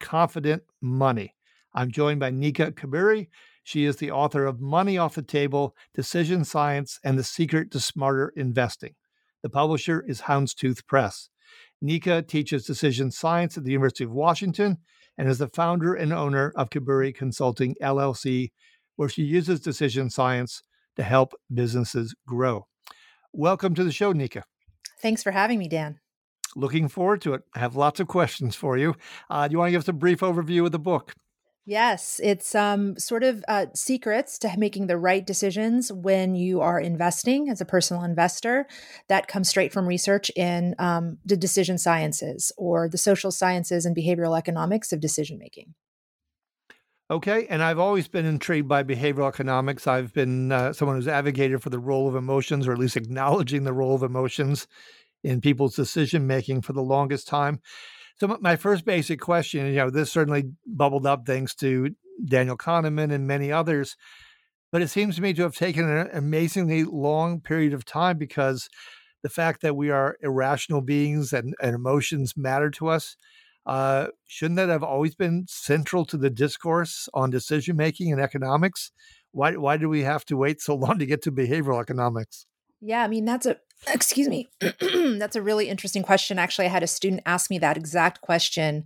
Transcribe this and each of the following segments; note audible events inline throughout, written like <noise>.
confident money. I'm joined by Nika Kabiri. She is the author of Money Off the Table, Decision Science, and the Secret to Smarter Investing. The publisher is Houndstooth Press. Nika teaches decision science at the University of Washington and is the founder and owner of Kabiri Consulting LLC, where she uses decision science to help businesses grow. Welcome to the show, Nika. Thanks for having me, Dan. Looking forward to it. I have lots of questions for you. Uh, do you want to give us a brief overview of the book? Yes, it's um, sort of uh, secrets to making the right decisions when you are investing as a personal investor. That comes straight from research in um, the decision sciences or the social sciences and behavioral economics of decision making. Okay, and I've always been intrigued by behavioral economics. I've been uh, someone who's advocated for the role of emotions, or at least acknowledging the role of emotions in people's decision making for the longest time. So my first basic question, you know, this certainly bubbled up thanks to Daniel Kahneman and many others, but it seems to me to have taken an amazingly long period of time because the fact that we are irrational beings and, and emotions matter to us. Uh, shouldn't that have always been central to the discourse on decision making and economics? Why why do we have to wait so <laughs> long to get to behavioral economics? Yeah, I mean that's a excuse me. <clears throat> that's a really interesting question. Actually, I had a student ask me that exact question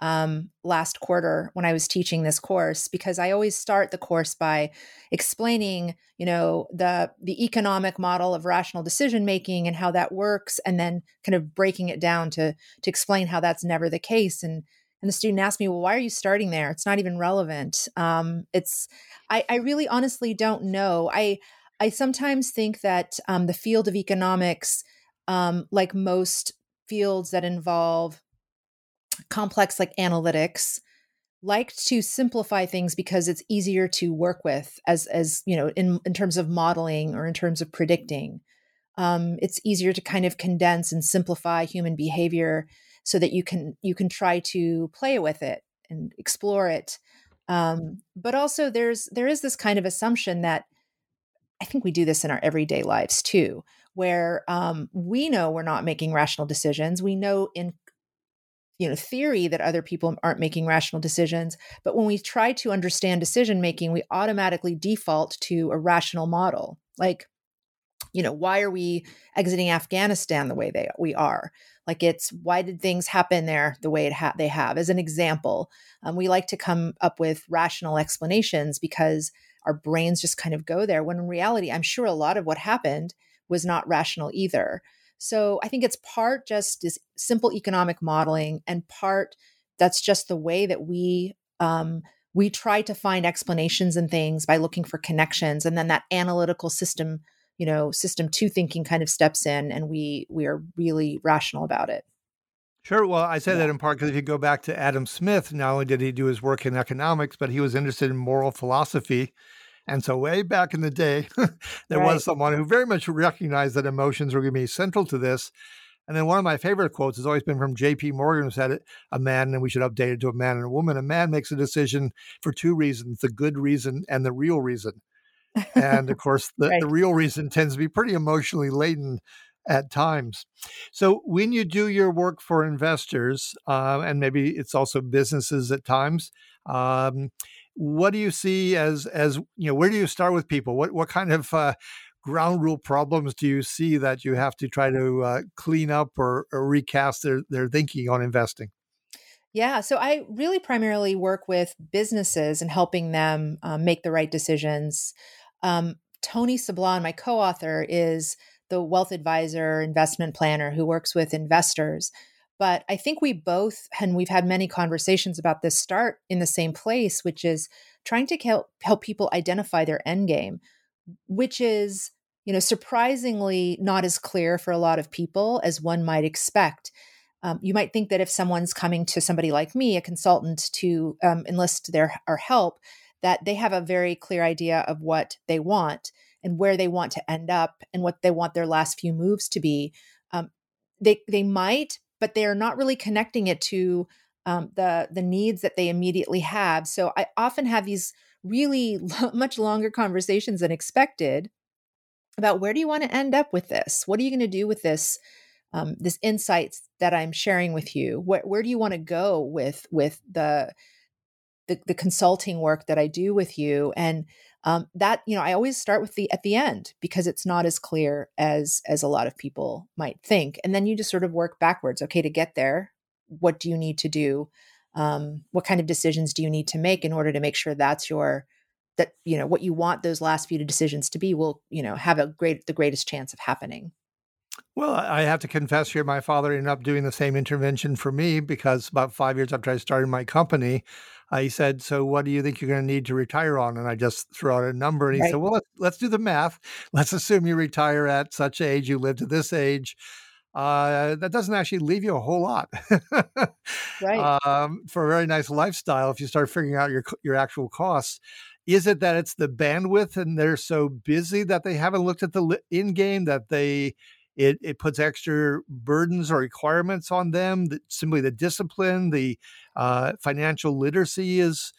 um, last quarter when I was teaching this course because I always start the course by explaining, you know, the the economic model of rational decision making and how that works, and then kind of breaking it down to to explain how that's never the case. And and the student asked me, "Well, why are you starting there? It's not even relevant." Um, it's I, I really honestly don't know. I I sometimes think that um, the field of economics, um, like most fields that involve complex like analytics, like to simplify things because it's easier to work with as as you know in in terms of modeling or in terms of predicting. Um, it's easier to kind of condense and simplify human behavior so that you can you can try to play with it and explore it. Um, but also there's there is this kind of assumption that I think we do this in our everyday lives too, where um, we know we're not making rational decisions. We know in you know theory that other people aren't making rational decisions but when we try to understand decision making we automatically default to a rational model. Like you know why are we exiting afghanistan the way they we are? Like it's why did things happen there the way it ha- they have? As an example um, we like to come up with rational explanations because our brains just kind of go there when in reality i'm sure a lot of what happened was not rational either. So i think it's part just this simple economic modeling and part that's just the way that we um, we try to find explanations and things by looking for connections and then that analytical system you know system two thinking kind of steps in and we we are really rational about it Sure. Well, I say yeah. that in part because if you go back to Adam Smith, not only did he do his work in economics, but he was interested in moral philosophy. And so, way back in the day, <laughs> there right. was someone who very much recognized that emotions were going to be central to this. And then one of my favorite quotes has always been from J.P. Morgan, who said, it, "A man, and we should update it to a man and a woman. A man makes a decision for two reasons: the good reason and the real reason." and of course, the, Right. the real reason tends to be pretty emotionally laden at times. So, when you do your work for investors, uh, and maybe it's also businesses at times, um, what do you see as as you know? Where do you start with people? What what kind of uh, ground rule problems do you see that you have to try to uh, clean up or, or recast their their thinking on investing? Yeah, so I really primarily work with businesses and helping them um, make the right decisions. Um, Tony Sablon, my co author, is the wealth advisor, investment planner who works with investors. But I think we both, and we've had many conversations about this, start in the same place, which is trying to help, help people identify their end game, which is, you know, surprisingly not as clear for a lot of people as one might expect. Um, you might think that if someone's coming to somebody like me, a consultant, to um, enlist their our help, that they have a very clear idea of what they want and where they want to end up and what they want their last few moves to be. Um, they they might, but they are not really connecting it to um, the the needs that they immediately have. So I often have these really <laughs> much longer conversations than expected about where do you want to end up with this? What are you going to do with this? Um, this insights that I'm sharing with you. Where, where do you want to go with with the, the the consulting work that I do with you? And um, that you know, I always start with the at the end because it's not as clear as as a lot of people might think. And then you just sort of work backwards. Okay, to get there, what do you need to do? Um, what kind of decisions do you need to make in order to make sure that's your that you know what you want those last few decisions to be will you know have a great the greatest chance of happening Well, I have to confess here, my father ended up doing the same intervention for me because about five years after I started my company, uh, he said, "So, what do you think you're going to need to retire on?" And I just threw out a number, and he right said, "Well, let's let's do the math. <laughs> Let's assume you retire at such age, you live to this age. Uh, that doesn't actually leave you a whole lot <laughs> right um, for a very nice lifestyle if you start figuring out your your actual costs." Is it that it's the bandwidth and they're so busy that they haven't looked at the in game that they it, it puts extra burdens or requirements on them that simply the discipline the uh, financial literacy is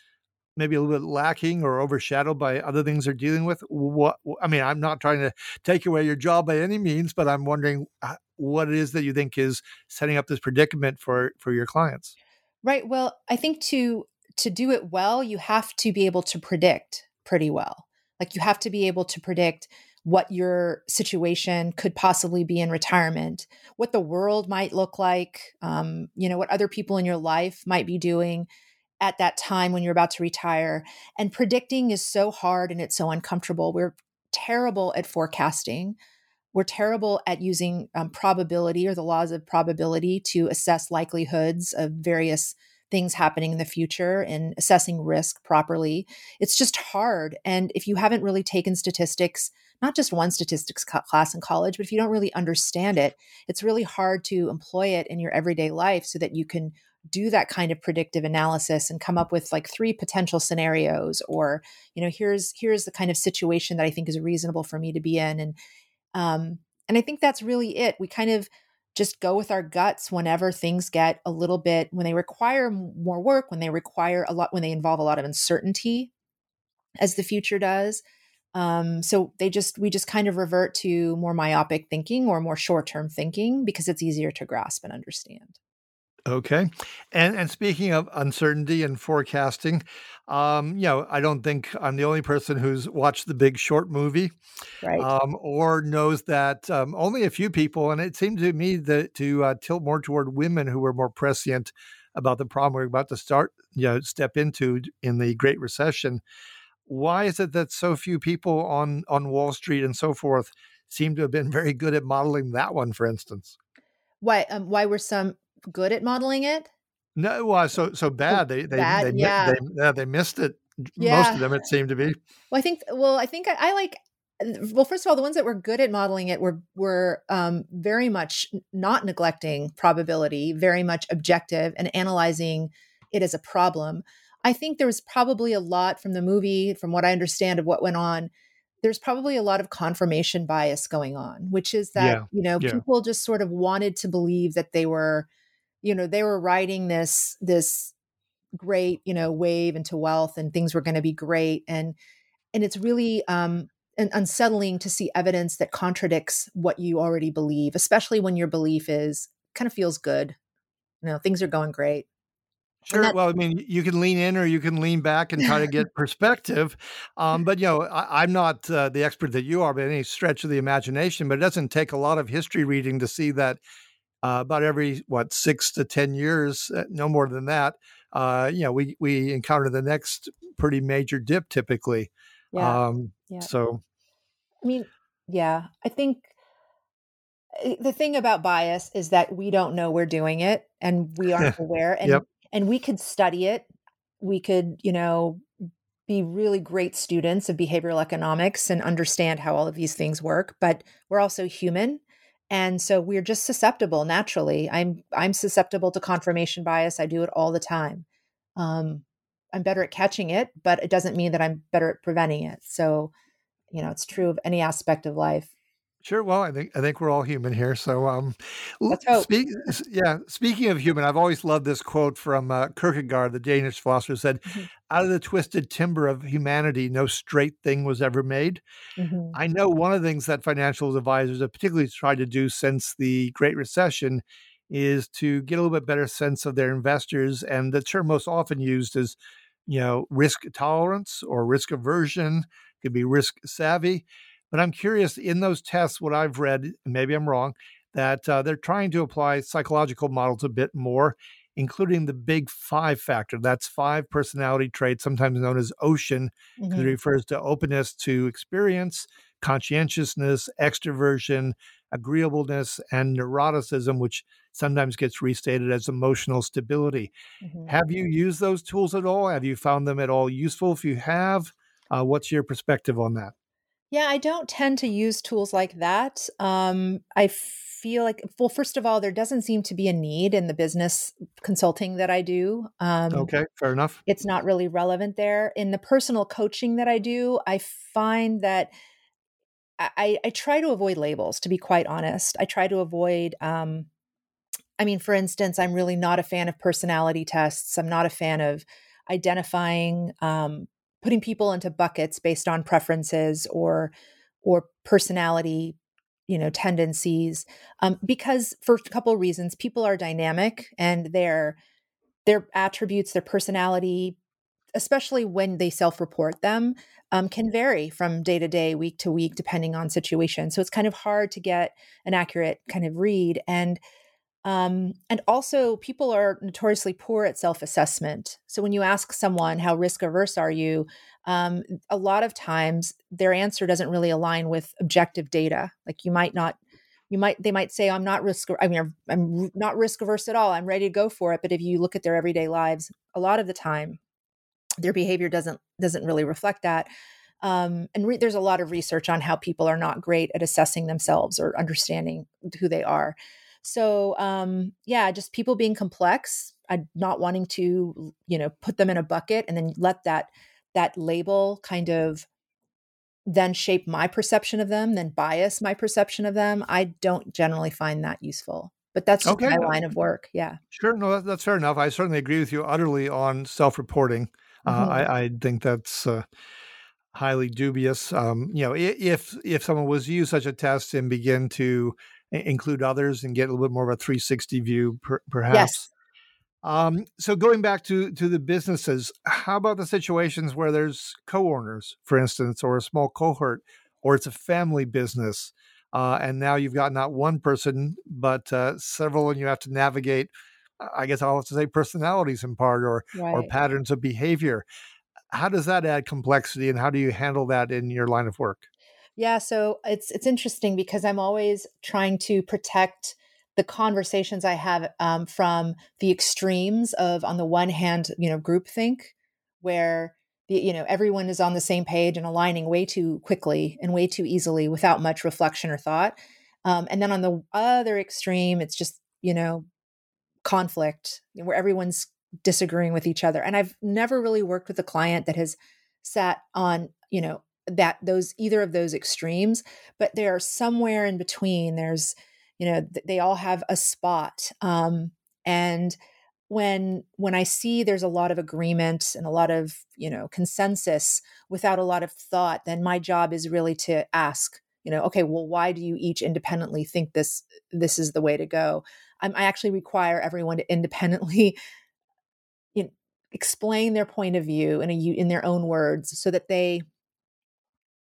maybe a little bit lacking or overshadowed by other things they're dealing with. What i mean i'm not trying to take away your job by any means but i'm wondering uh, what it is that you think is setting up this predicament for for your clients? Right well i think to to do it well you have to be able to predict pretty well. Like you have to be able to predict what your situation could possibly be in retirement what the world might look like um, you know what other people in your life might be doing at that time when you're about to retire and predicting is so hard and it's so uncomfortable we're terrible at forecasting we're terrible at using um, probability or the laws of probability to assess likelihoods of various things happening in the future and assessing risk properly. It's just hard. And if you haven't really taken statistics, not just one statistics class in college, but if you don't really understand it, it's really hard to employ it in your everyday life so that you can do that kind of predictive analysis and come up with like three potential scenarios or you know here's here's the kind of situation that i think is reasonable for me to be in and um, and I think that's really it. We kind of just go with our guts whenever things get a little bit, when they require more work, when they require a lot, when they involve a lot of uncertainty, as the future does. Um, so they just, we just kind of revert to more myopic thinking or more short term thinking because it's easier to grasp and understand. Okay. And and speaking of uncertainty and forecasting, um, you know, I don't think I'm the only person who's watched the Big Short movie, Right. um, or knows that um, only a few people, and it seemed to me that to uh, tilt more toward women who were more prescient about the problem we're about to start, you know, step into in the Great Recession. Why is it that so few people on on Wall Street and so forth seem to have been very good at modeling that one, for instance? Why, um, why were some good at modeling it? No, well, so so bad. They they they bad. mi- Yeah. they yeah, they missed it. Most of them, it seemed to be. Well, I think. Well, I think I, I like. Well, first of all, the ones that were good at modeling it were were um, very much not neglecting probability, very much objective and analyzing it as a problem. I think there was probably a lot from the movie, from what I understand of what went on. There's probably a lot of confirmation bias going on, which is that Yeah, you know yeah. people just sort of wanted to believe that they were, you know, they were riding this this great you know wave into wealth and things were going to be great and and it's really um, unsettling to see evidence that contradicts what you already believe, especially when your belief is kind of feels good. You know, things are going great. Sure. That, well, I mean, you can lean in or you can lean back and try to get perspective. Um, but, you know, I, am not uh, the expert that you are by any stretch of the imagination, but it doesn't take a lot of history reading to see that uh, about every, what, six to 10 years, uh, no more than that, uh, you know, we, we encounter the next pretty major dip typically. Yeah. Um, yeah. So, I mean, yeah, I think eh, the thing about bias is that we don't know we're doing it and we aren't <laughs> aware. And yep and we could study it. We could you know be really great students of behavioral economics and understand how all of these things work but we're also human and so we're just susceptible naturally. I'm i'm susceptible to confirmation bias. I do it all the time. Um, i'm better at catching it but it doesn't mean that i'm better at preventing it. So you know it's true of any aspect of life Sure. Well, I think I think we're all human here. So, um, Let's hope. Speak, yeah. Speaking of human, I've always loved this quote from uh, Kierkegaard, the Danish philosopher, said, mm-hmm. "Out of the twisted timber of humanity, no straight thing was ever made." Mm-hmm. I know one of the things that financial advisors have particularly tried to do since the Great Recession is to get a little bit better sense of their investors, and the term most often used is, you know, risk tolerance or risk aversion. It could be risk savvy but I'm curious in those tests, what I've read, maybe I'm wrong, that uh, they're trying to apply psychological models a bit more, including the big five factor. That's five personality traits, sometimes known as OCEAN, because mm-hmm. it refers to openness to experience, conscientiousness, extroversion, agreeableness, and neuroticism, which sometimes gets restated as emotional stability. Mm-hmm. Have you used those tools at all? Have you found them at all useful? If you have, uh, what's your perspective on that? Yeah, I don't tend to use tools like that. Um, I feel like, well, first of all, there doesn't seem to be a need in the business consulting that I do. Um, okay, fair enough. It's not really relevant there. In the personal coaching that I do, I find that I, I try to avoid labels, to be quite honest. I try to avoid, um, I mean, for instance, I'm really not a fan of personality tests. I'm not a fan of identifying um, putting people into buckets based on preferences or or personality you know tendencies um, because for a couple of reasons people are dynamic and their their attributes their personality especially when they self-report them um, can vary from day to day week to week depending on situation. So it's kind of hard to get an accurate kind of read and um, and also, people are notoriously poor at self assessment. So, when you ask someone, How risk averse are you? Um, a lot of times their answer doesn't really align with objective data. Like, you might not, you might, they might say, I'm not risk, I mean, I'm not risk averse at all. I'm ready to go for it. But if you look at their everyday lives, a lot of the time, their behavior doesn't doesn't really reflect that. Um, and re- there's a lot of research on how people are not great at assessing themselves or understanding who they are. So um, yeah, just people being complex, I not wanting to, you know, put them in a bucket and then let that that label kind of then shape my perception of them, then bias my perception of them. I don't generally find that useful. But that's okay. my line of work. Yeah. Sure. No, that's fair enough. I certainly agree with you utterly on self reporting. Uh, mm-hmm. Uh, I, I, think that's uh, highly dubious. Um, you know, if if someone was to use such a test and begin to include others and get a little bit more of a 360 view, per, perhaps. Yes. Um, so going back to to the businesses, how about the situations where there's co-owners, for instance, or a small cohort, or it's a family business, uh, and now you've got not one person but uh, several, and you have to navigate. I guess I'll have to say personalities in part, or right. or patterns of behavior. How does that add complexity, and how do you handle that in your line of work? Yeah, so it's it's interesting because I'm always trying to protect the conversations I have um, from the extremes of, on the one hand, you know, groupthink, where the, you know everyone is on the same page and aligning way too quickly and way too easily without much reflection or thought, um, and then on the other extreme, it's just you know conflict where everyone's disagreeing with each other. And I've never really worked with a client that has sat on you know that those either of those extremes but they are somewhere in between. There's you know they all have a spot um, and when when i see there's a lot of agreement and a lot of you know consensus without a lot of thought then my job is really to ask you know okay well why do you each independently think this this is the way to go? I'm, i actually require everyone to independently <laughs> you know, explain their point of view in a in their own words so that they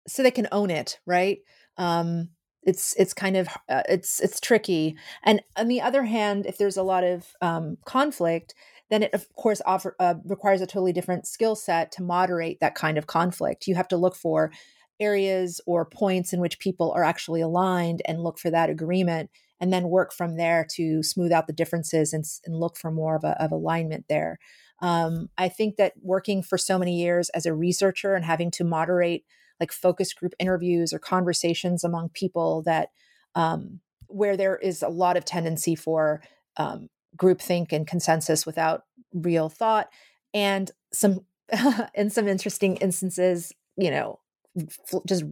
so they can own it right? Um it's it's kind of uh, it's it's tricky. And on the other hand if there's a lot of um, conflict then it of course offer, uh, requires a totally different skill set to moderate that kind of conflict. You have to look for areas or points in which people are actually aligned and look for that agreement and then work from there to smooth out the differences and, and look for more of, a, of alignment there. Um, i think that working for so many years as a researcher and having to moderate like focus group interviews or conversations among people that um, where there is a lot of tendency for um, groupthink and consensus without real thought and some <laughs> in some interesting instances you know just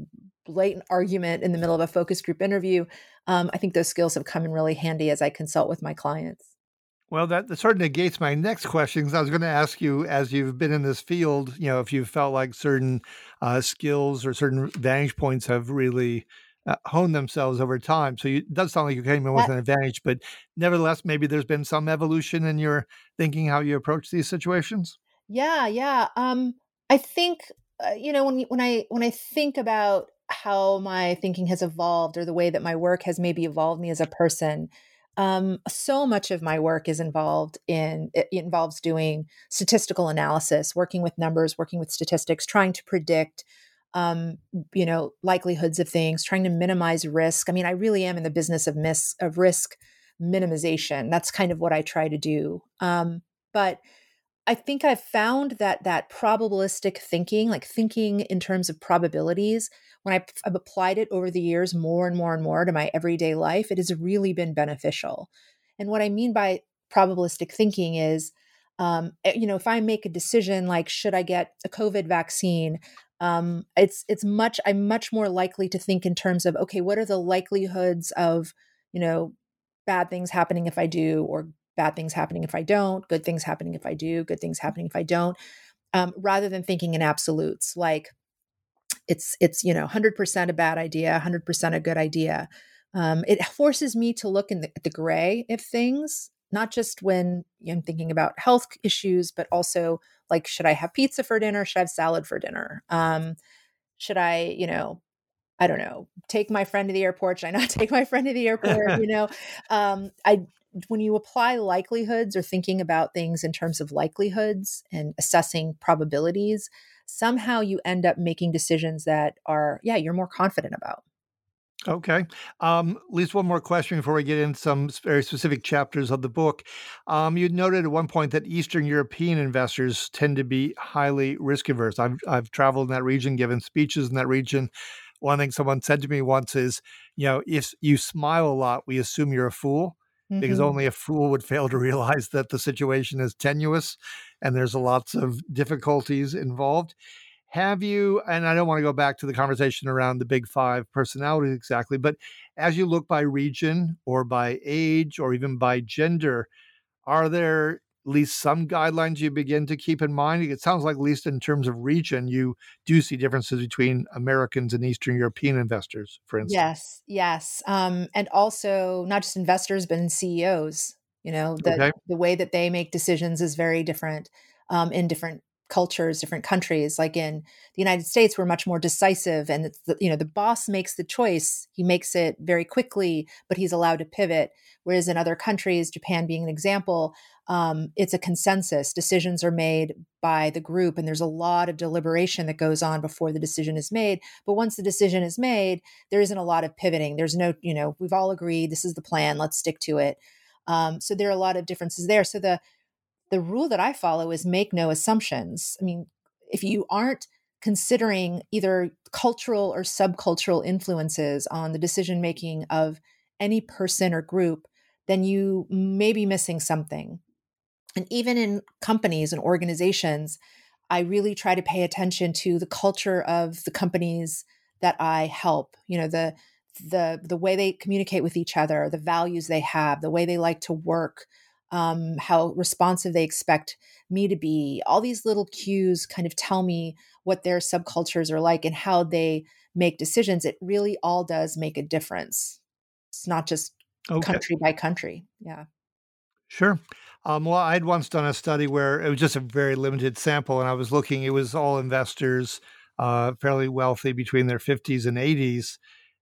blatant argument in the middle of a focus group interview um, i think those skills have come in really handy as i consult with my clients well, that, that sort of negates my next question because I was going to ask you, as you've been in this field, you know, if you felt like certain uh, skills or certain vantage points have really uh, honed themselves over time. So you, it does sound like you came in with an advantage, but nevertheless, maybe there's been some evolution in your thinking how you approach these situations. Yeah, yeah. Um, I think uh, you know when when I when I think about how my thinking has evolved or the way that my work has maybe evolved me as a person um, so much of my work is involved in it involves doing statistical analysis working with numbers working with statistics trying to predict um, you know likelihoods of things trying to minimize risk. I mean i really am in the business of miss of risk minimization. That's kind of what i try to do. Um, but I think I've found that that probabilistic thinking, like thinking in terms of probabilities, when I've, I've, applied it over the years more and more and more to my everyday life, it has really been beneficial. And what I mean by probabilistic thinking is, um, eh, you know, if I make a decision like should I get a COVID vaccine, um, it's it's much I'm much more likely to think in terms of okay, what are the likelihoods of you know bad things happening if I do, or bad things happening if I don't, good things happening if I do, good things happening if I don't, um, rather than thinking in absolutes like it's it's you know 100% a bad idea, 100% a good idea. Um, it forces me to look in the, the gray of things, not just when I'm thinking about health issues, but also like should I have pizza for dinner? Should I have salad for dinner? Um, should I, you know, I don't know, take my friend to the airport? Should I not <laughs> take my friend to the airport? <laughs> you know, um, I when you apply likelihoods or thinking about things in terms of likelihoods and assessing probabilities, somehow you end up making decisions that are, yeah, you're more confident about. Okay. Um, at least one more question before we get into some very specific chapters of the book. Um, you noted at one point that Eastern European investors tend to be highly risk averse. I've, I've traveled in that region, given speeches in that region. One thing someone said to me once is, you know, if you smile a lot, we assume you're a fool mm-hmm. because only a fool would <laughs> fail to realize that the situation is tenuous and there's lots of difficulties involved. Have you, and I don't want to go back to the conversation around the big five personalities exactly, but as you look by region or by age or even by gender, are there least some guidelines you begin to keep in mind? It sounds like, at least in terms of region, you do see differences between Americans and Eastern European investors, for instance. Yes, yes. Um, and also, not just investors, but in CEOs. You know, the, okay. the way that they make decisions is very different um, in different cultures different countries like in the united states we're much more decisive and the, you know the boss makes the choice he makes it very quickly but he's allowed to pivot whereas in other countries japan being an example um, it's a consensus. Decisions are made by the group, and there's a lot of deliberation that goes on before the decision is made. But once the decision is made, there isn't a lot of pivoting. There's no, you know, we've all agreed this is the plan. Let's stick to it. Um, so there are a lot of differences there. So the the rule that I follow is make no assumptions. I mean, if you aren't considering either cultural or subcultural influences on the decision making of any person or group, then you may be missing something. And even in companies and organizations, I really try to pay attention to the culture of the companies that I help. You know, the the the way they communicate with each other, the values they have, the way they like to work, um, how responsive they expect me to be. All these little cues kind of tell me what their subcultures are like and how they make decisions. It really all does make a difference. It's not just okay. country by country. Yeah. Sure. Um, well, I'd once done a study where it was just a very limited sample, and I was looking, it was all investors, uh, fairly wealthy between their 50s and 80s.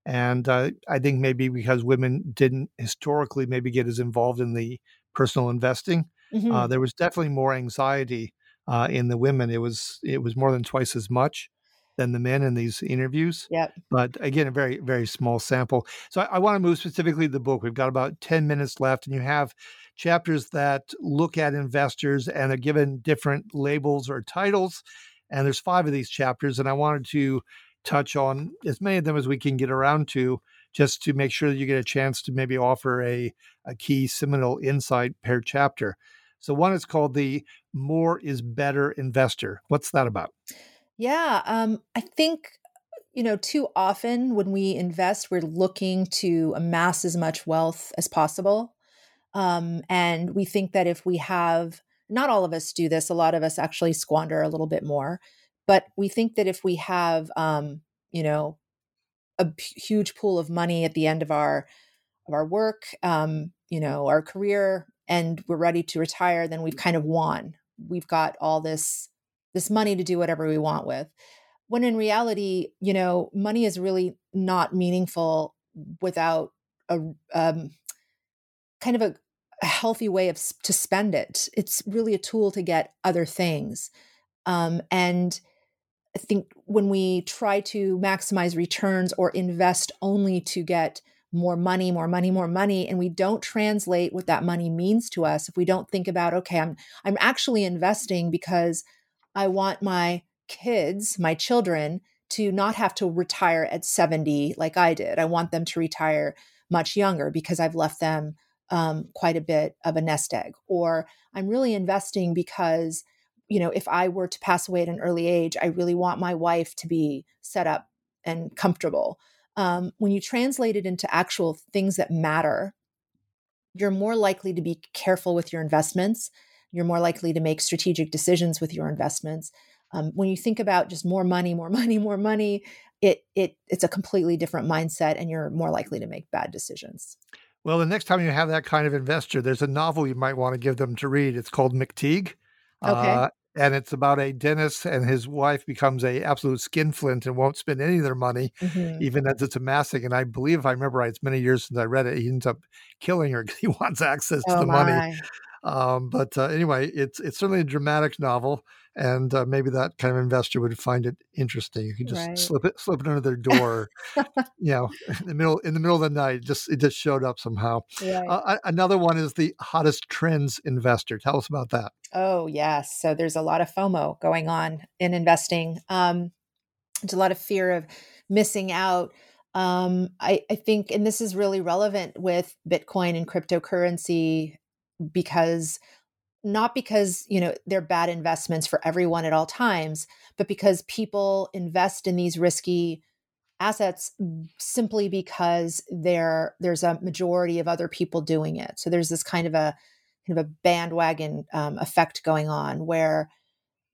And uh, I think maybe because women didn't historically maybe get as involved in the personal investing, uh, mm-hmm. uh, there was definitely more anxiety uh, in the women. It was it was more than twice as much than the men in these interviews. Yeah. But again, a very, very small sample. So I, I want to move specifically to the book. We've got about 10 minutes left, and you have chapters that look at investors and are given different labels or titles. And there's five of these chapters, and I wanted to touch on as many of them as we can get around to just to make sure that you get a chance to maybe offer a, a key seminal insight per chapter. So one is called the More is Better Investor. What's that about? Yeah, um, I think you know too often when we invest, we're looking to amass as much wealth as possible, um, and we think that if we have, not all of us do this. A lot of us actually squander a little bit more, but we think that if we have, um, you know, a p- huge pool of money at the end of our of our work, um, you know, our career, and we're ready to retire, then we've kind of won. We've got all this this money to do whatever we want with. When in reality, you know, money is really not meaningful without a um, kind of a, a, healthy way of to spend it. It's really a tool to get other things. Um, and I think when we try to maximize returns or invest only to get more money, more money, more money, and we don't translate what that money means to us, if we don't think about, okay, I'm I'm actually investing because I want my kids, my children, to not have to retire at 70 like I did. I want them to retire much younger because I've left them um, quite a bit of a nest egg. Or I'm really investing because, you know, if I were to pass away at an early age, I really want my wife to be set up and comfortable. Um, when you translate it into actual things that matter, you're more likely to be careful with your investments you're more likely to make strategic decisions with your investments. Um, when you think about just more money, more <laughs> money, more money, it it it's a completely different mindset, and you're more likely to make bad decisions. Well, the next time you have that kind of investor, there's a novel you might want to give them to read. It's called McTeague. Okay. Uh, and it's about a dentist and his wife becomes a absolute skinflint and won't spend any of their money, mm-hmm. even as it's amassing. And I believe, if I remember right, it's many years since I read it. He ends up killing her because he <laughs> wants access to oh the my. money. Um, but uh, anyway, it's it's certainly a dramatic novel, and uh, maybe that kind of investor would find it interesting. You can just right. slip it slip it under their door, <laughs> you know, <laughs> in the middle in the middle of the night. Just it just showed up somehow. Right. Uh, another one is the hottest trends investor. Tell us about that. Oh yes, so there's a lot of FOMO going on in investing. Um, there's a lot of fear of missing out. Um, I, I think, and this is really relevant with Bitcoin and cryptocurrency because not because you know they're bad investments for everyone at all times but because people invest in these risky assets simply because there there's a majority of other people doing it. So there's this kind of a kind of a bandwagon um, effect going on where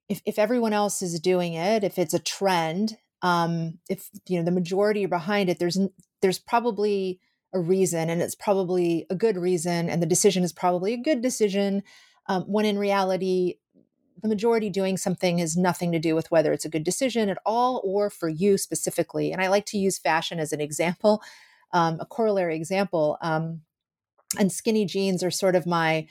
if, if everyone else is doing it if it's a trend um, if you know the majority are behind it there's there's probably a reason and it's probably a good reason and the decision is probably a good decision um, when in reality the majority doing something has nothing to do with whether it's a good decision at all or for you specifically and i like to use fashion as an example um, a corollary example um, and skinny jeans are sort of my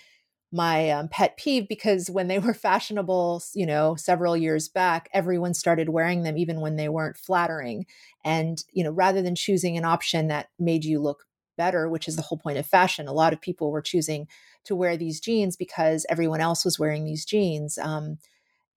my um, pet peeve because when they were <laughs> fashionable, you know, several years back, everyone started wearing them even when they weren't flattering. And, you know, rather than choosing an option that made you look better, which is the whole point of fashion. A lot of people were choosing to wear these jeans because everyone else was wearing these jeans. Um,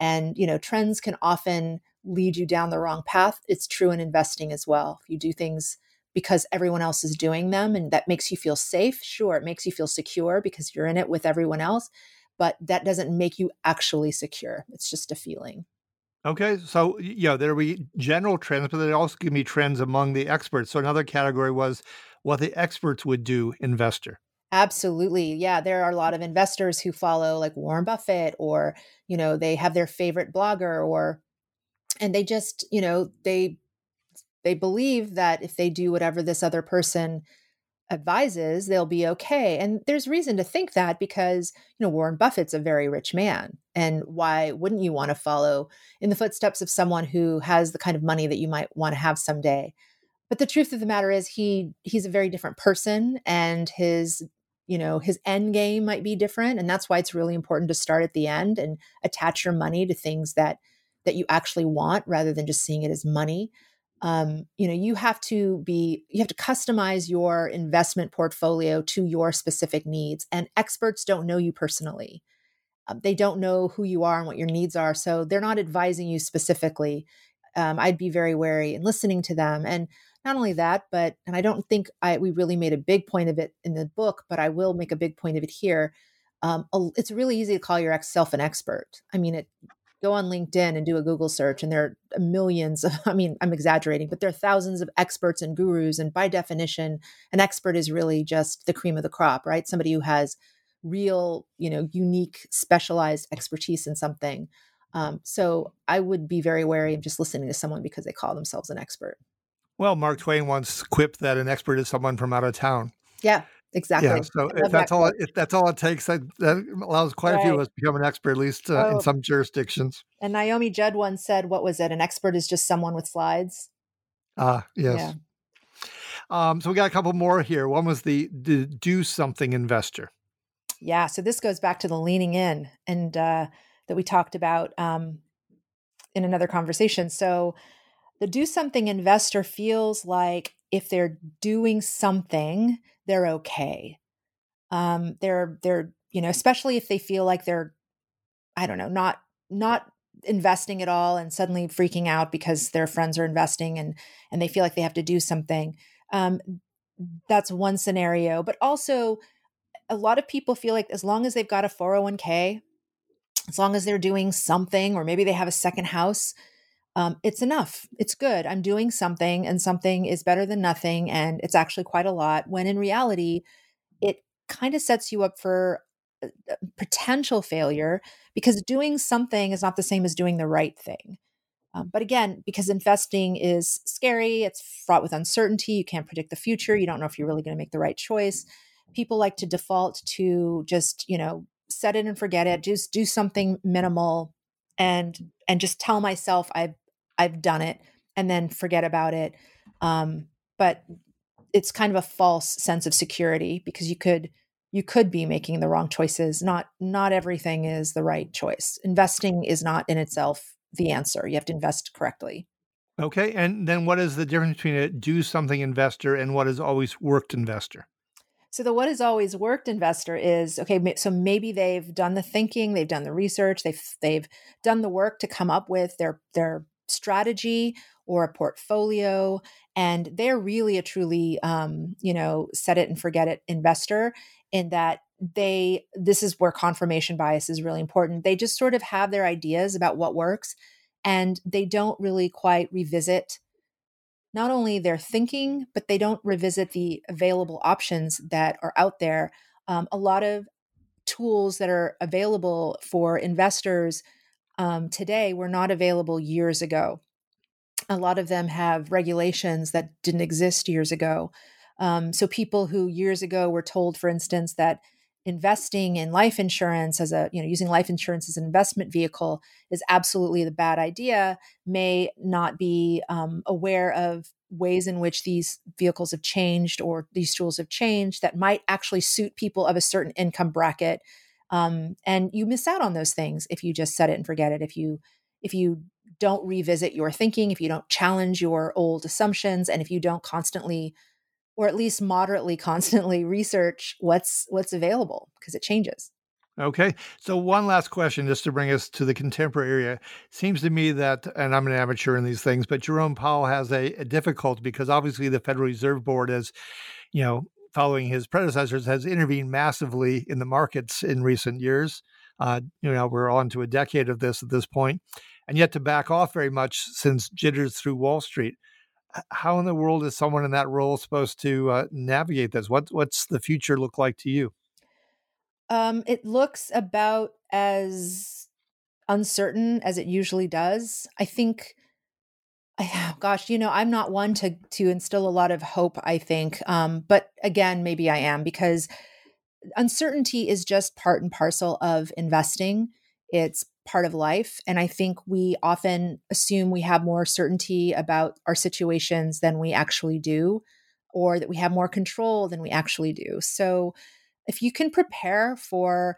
and you know, trends can often lead you down the wrong path. It's true in investing as well. If you do things because everyone else is doing them and that makes you feel safe, sure, it makes you feel secure because you're in it with everyone else, but that doesn't make you actually secure. It's just a feeling. Okay, so yeah, there will be general trends, but there also can be trends among the experts. So another category was what the experts would do investor. Absolutely. Yeah, there are a lot of investors who follow like Warren Buffett or, you know, they have their favorite blogger or and they just, you know, they they believe that if they do whatever this other person advises, they'll be okay. And there's reason to think that because, you know, Warren Buffett's a very rich man. And why wouldn't you want to follow in the footsteps of someone who has the kind of money that you might want to have someday? But the truth of the matter is he he's a very different person and his you know his end game might be different and that's why it's really important to start at the end and attach your money to things that that you actually want rather than just seeing it as money. Um, you know you have to be you have to customize your investment portfolio to your specific needs and experts don't know you personally. Um, they don't know who you are and what your needs are so they're not advising you specifically. Um, i'd be very wary in listening to them and not only that but and i don't think i we really made a big point of it in the book but i will make a big point of it here um, it's really easy to call yourself an expert i mean it go on LinkedIn and do a Google search, and there are millions of, <laughs> I mean, I'm exaggerating, but there are thousands of experts and gurus. And by definition, an expert is really just the cream of the crop, right? Somebody who has real, you know, unique, specialized expertise in something. Um, so I would be very wary of just listening to someone because they call themselves an expert. Well, Mark Twain once quipped that an expert is someone from out of town. Yeah, exactly. Yeah, so if that's that all, if that's all it takes, that, that allows quite right. a few of us to become an expert, at least uh, oh. in some jurisdictions. And Naomi Judd once said, "What was it? An expert is just someone with slides." Ah, yes. Yeah. Um, so we got a couple more here. One was the, the do something investor. Yeah. So this goes back to the leaning in and uh, that we talked about um, in another conversation. So the do something investor feels like if they're doing something, they're okay. Um, they're they're you know, especially if they feel like they're, I don't know, not not investing at all and suddenly freaking out because their friends are investing and and they feel like they have to do something. Um, that's one scenario, but also a lot of people feel like as long as they've got a 401k, as long as they're doing something, or maybe they have a second house, um, it's enough. It's good. I'm doing something, and something is better than nothing. And it's actually quite a lot. When in reality, it kind of sets you up for potential failure because doing something is not the same as doing the right thing. Um, but again, because investing is scary, it's fraught with uncertainty. You can't predict the future. You don't know if you're really going to make the right choice. People like to default to just, you know, set it and forget it. Just do something minimal and and just tell myself I've I've done it and then forget about it. Um, but it's kind of a false sense of security because you could you could be making the wrong choices. Not not everything is the right choice. Investing is not in itself the answer. You have to invest correctly. Okay, and then what is the difference between a do something investor and what is always worked investor? So the what has always worked investor is okay. So maybe they've done the thinking, they've done the research, they've they've done the work to come up with their their strategy or a portfolio and they're really a truly um, you know set it and forget it investor in that they this is where confirmation bias is really important. They just sort of have their ideas about what works and they don't really quite revisit not only their thinking but they don't revisit the available options that are out there. Um, a lot of tools that are available for investors um, today were not available years ago. A lot of them have regulations that didn't exist years ago. Um, so people who years ago were told, for instance, that investing in life insurance as a you know using life insurance as an investment vehicle is absolutely the bad idea may not be um, aware of ways in which these vehicles have changed or these tools have changed that might actually suit people of a certain income bracket um, and you miss out on those things if you just set it and forget it if you if you don't revisit your thinking if you don't challenge your old assumptions and if you don't constantly or at least moderately <laughs> constantly research what's what's available because it changes Okay. So one last question just to bring us to the contemporary area. Seems to me that and I'm an amateur in these things, but Jerome Powell has a, a because obviously the Federal Reserve Board is, you know, following his predecessors, has intervened massively in the markets in recent years. Uh, you know, we're on to a decade of this at this point, and yet to back off very much since jitters through Wall Street. how in the world is someone in that role supposed to uh, navigate this? What what's the future look like to you? Um, it looks about as uncertain as it usually does. I think. Gosh, you know, I'm not one to to instill a lot of hope. I think, um, but again, maybe I am because uncertainty is just part and parcel of investing. It's part of life. And I think we often assume we have more certainty about our situations than we actually do, or that we have more control than we actually do. So if you can prepare for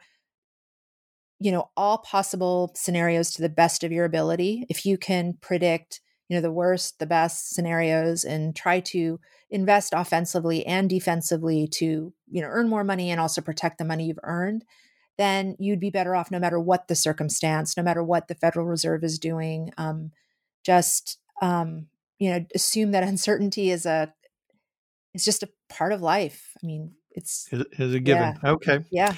you know all possible scenarios to the best of your ability if you can predict you know the worst the best scenarios and try to invest offensively and defensively to you know earn more money and also protect the money you've earned then you'd be better off no matter what the circumstance, no matter what the Federal Reserve is doing. Um, just um, you know, assume that <laughs> uncertainty is a it's just a part of life. I mean, it's is, a given. Yeah. Okay. Yeah.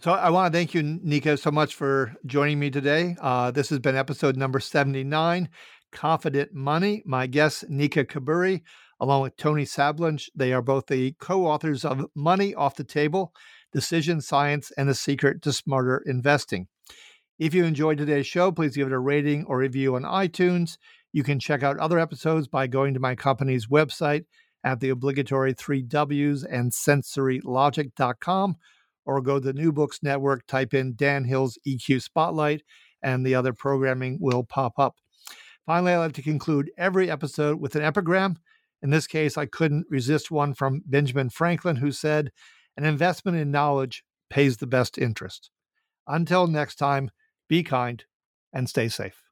So I want to thank you, Nika, so much for joining me today. Uh, this has been episode number 79, Confident Money. My guest, Nika Kabiri, along with Tony Sablich. They are both the co-authors of Money Off the Table, Decision Science, and the Secret to Smarter Investing. If you enjoyed today's show, please give it a rating or review on iTunes. You can check out other episodes by going to my company's website at the obligatory three W's and sensorylogic.com or go to the New Books Network, type in Dan Hill's EQ Spotlight, and the other programming will pop up. Finally, I like to conclude every episode with an epigram. In this case, I couldn't resist one from Benjamin Franklin, who said, an investment in knowledge pays the best interest. Until next time, be kind and stay safe.